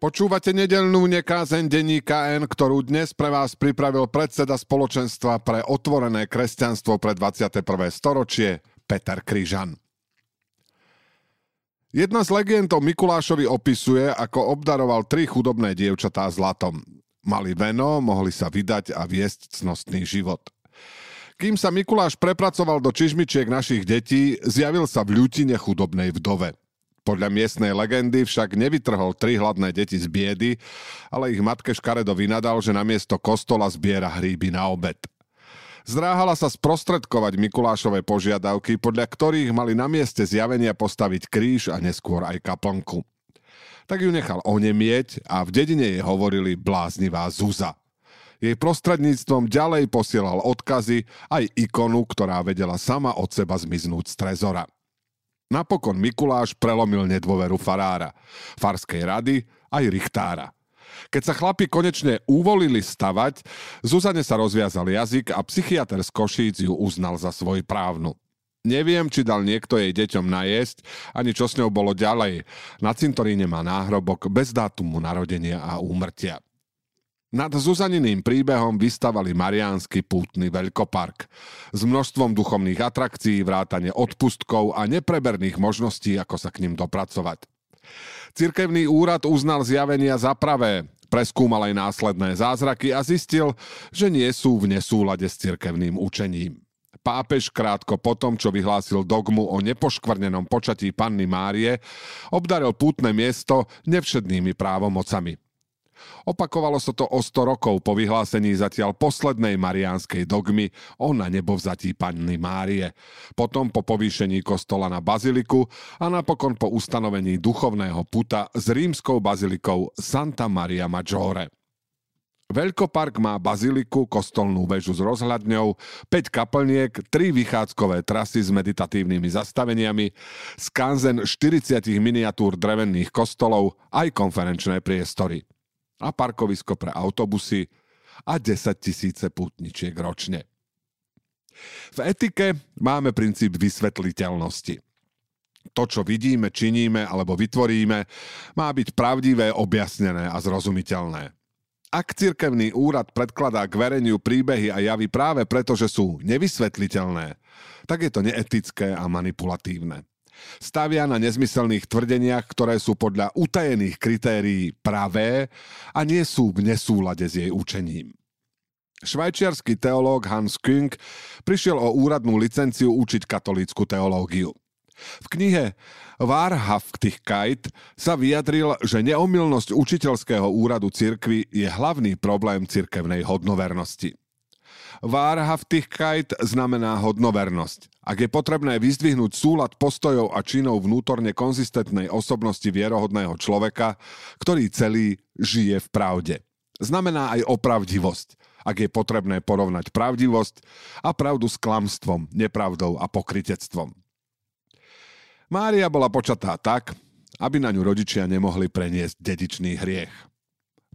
Počúvate nedelnú nekázeň denníka N, ktorú dnes pre vás pripravil predseda spoločenstva pre otvorené kresťanstvo pre 21. storočie Peter Kryžan. Jedna z legend o Mikulášovi opisuje, ako obdaroval tri chudobné dievčatá zlatom. Mali veno, mohli sa vydať a viesť cnostný život. Kým sa Mikuláš prepracoval do čižmičiek našich detí, zjavil sa v ľutine chudobnej vdove. Podľa miestnej legendy však nevytrhol tri hladné deti z biedy, ale ich matke škaredo vynadal, že namiesto kostola zbiera hríby na obed. Zdráhala sa sprostredkovať Mikulášové požiadavky, podľa ktorých mali na mieste zjavenia postaviť kríž a neskôr aj kaplnku. Tak ju nechal onemieť a v dedine jej hovorili bláznivá Zuza. Jej prostredníctvom ďalej posielal odkazy aj ikonu, ktorá vedela sama od seba zmiznúť z trezora. Napokon Mikuláš prelomil nedôveru farára, farskej rady aj richtára. Keď sa chlapi konečne uvolili stavať, Zuzane sa rozviazal jazyk a psychiatr z Košíc ju uznal za svoj právnu. Neviem, či dal niekto jej deťom najesť, ani čo s ňou bolo ďalej. Na cintoríne má náhrobok bez dátumu narodenia a úmrtia. Nad Zuzaniným príbehom vystavali Mariánsky pútny veľkopark s množstvom duchovných atrakcií, vrátane odpustkov a nepreberných možností, ako sa k ním dopracovať. Cirkevný úrad uznal zjavenia za pravé, preskúmal aj následné zázraky a zistil, že nie sú v nesúlade s cirkevným učením. Pápež krátko potom, čo vyhlásil dogmu o nepoškvrnenom počatí panny Márie, obdaril pútne miesto nevšednými právomocami. Opakovalo sa to o 100 rokov po vyhlásení zatiaľ poslednej mariánskej dogmy o na nebovzatí Panny Márie, potom po povýšení kostola na baziliku a napokon po ustanovení duchovného puta s rímskou bazilikou Santa Maria Maggiore. Veľkopark má baziliku, kostolnú väžu s rozhľadňou, 5 kaplniek, 3 vychádzkové trasy s meditatívnymi zastaveniami, skanzen 40 miniatúr drevených kostolov, aj konferenčné priestory a parkovisko pre autobusy a 10 tisíce putničiek ročne. V etike máme princíp vysvetliteľnosti. To, čo vidíme, činíme alebo vytvoríme, má byť pravdivé, objasnené a zrozumiteľné. Ak cirkevný úrad predkladá k vereniu príbehy a javy práve preto, že sú nevysvetliteľné, tak je to neetické a manipulatívne. Stavia na nezmyselných tvrdeniach, ktoré sú podľa utajených kritérií pravé a nie sú v nesúlade s jej učením. Švajčiarsky teológ Hans Küng prišiel o úradnú licenciu učiť katolícku teológiu. V knihe Wahrhaftigkeit sa vyjadril, že neomilnosť učiteľského úradu cirkvy je hlavný problém cirkevnej hodnovernosti. Wahrhaftigkeit znamená hodnovernosť. Ak je potrebné vyzdvihnúť súlad postojov a činov vnútorne konzistentnej osobnosti vierohodného človeka, ktorý celý žije v pravde. Znamená aj opravdivosť, ak je potrebné porovnať pravdivosť a pravdu s klamstvom, nepravdou a pokritectvom. Mária bola počatá tak, aby na ňu rodičia nemohli preniesť dedičný hriech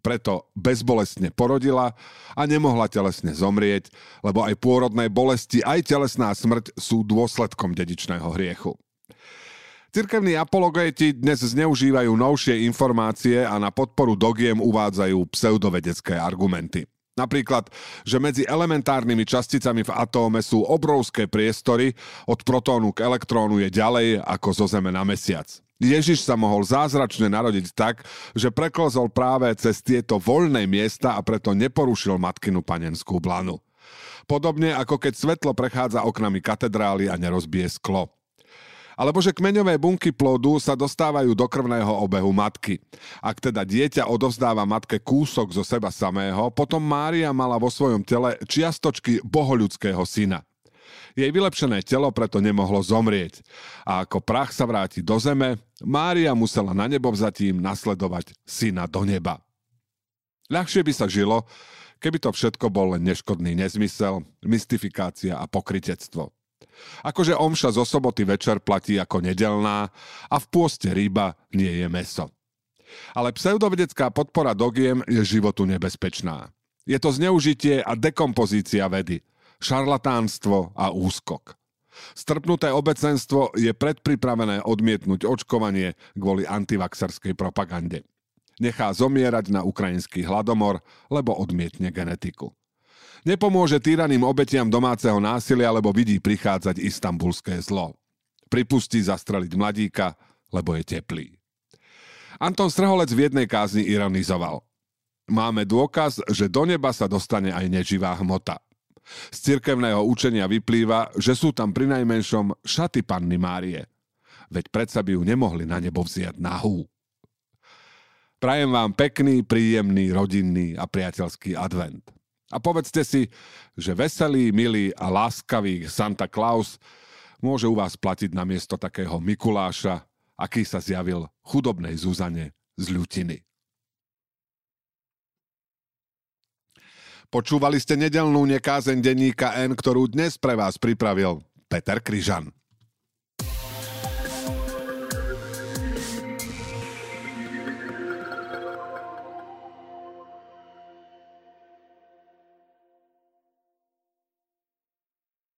preto bezbolestne porodila a nemohla telesne zomrieť, lebo aj pôrodné bolesti, aj telesná smrť sú dôsledkom dedičného hriechu. Cirkevní apologeti dnes zneužívajú novšie informácie a na podporu dogiem uvádzajú pseudovedecké argumenty. Napríklad, že medzi elementárnymi časticami v atóme sú obrovské priestory, od protónu k elektrónu je ďalej ako zo Zeme na mesiac. Ježiš sa mohol zázračne narodiť tak, že preklozol práve cez tieto voľné miesta a preto neporušil matkinu panenskú blanu. Podobne ako keď svetlo prechádza oknami katedrály a nerozbije sklo. Alebo že kmeňové bunky plodu sa dostávajú do krvného obehu matky. Ak teda dieťa odovzdáva matke kúsok zo seba samého, potom Mária mala vo svojom tele čiastočky bohoľudského syna. Jej vylepšené telo preto nemohlo zomrieť. A ako prach sa vráti do zeme, Mária musela na nebo vzatím nasledovať syna do neba. Ľahšie by sa žilo, keby to všetko bol len neškodný nezmysel, mystifikácia a pokritectvo. Akože omša zo soboty večer platí ako nedelná a v pôste ryba nie je meso. Ale pseudovedecká podpora dogiem je životu nebezpečná. Je to zneužitie a dekompozícia vedy – šarlatánstvo a úskok. Strpnuté obecenstvo je predpripravené odmietnúť očkovanie kvôli antivaxerskej propagande. Nechá zomierať na ukrajinský hladomor, lebo odmietne genetiku. Nepomôže týraným obetiam domáceho násilia, lebo vidí prichádzať istambulské zlo. Pripustí zastreliť mladíka, lebo je teplý. Anton Strholec v jednej kázni ironizoval. Máme dôkaz, že do neba sa dostane aj neživá hmota. Z cirkevného učenia vyplýva, že sú tam pri najmenšom šaty panny Márie. Veď predsa by ju nemohli na nebo vziať nahú. Prajem vám pekný, príjemný, rodinný a priateľský advent. A povedzte si, že veselý, milý a láskavý Santa Claus môže u vás platiť na miesto takého Mikuláša, aký sa zjavil chudobnej Zuzane z ľutiny. Počúvali ste nedelnú nekázeň denníka N, ktorú dnes pre vás pripravil Peter Kryžan.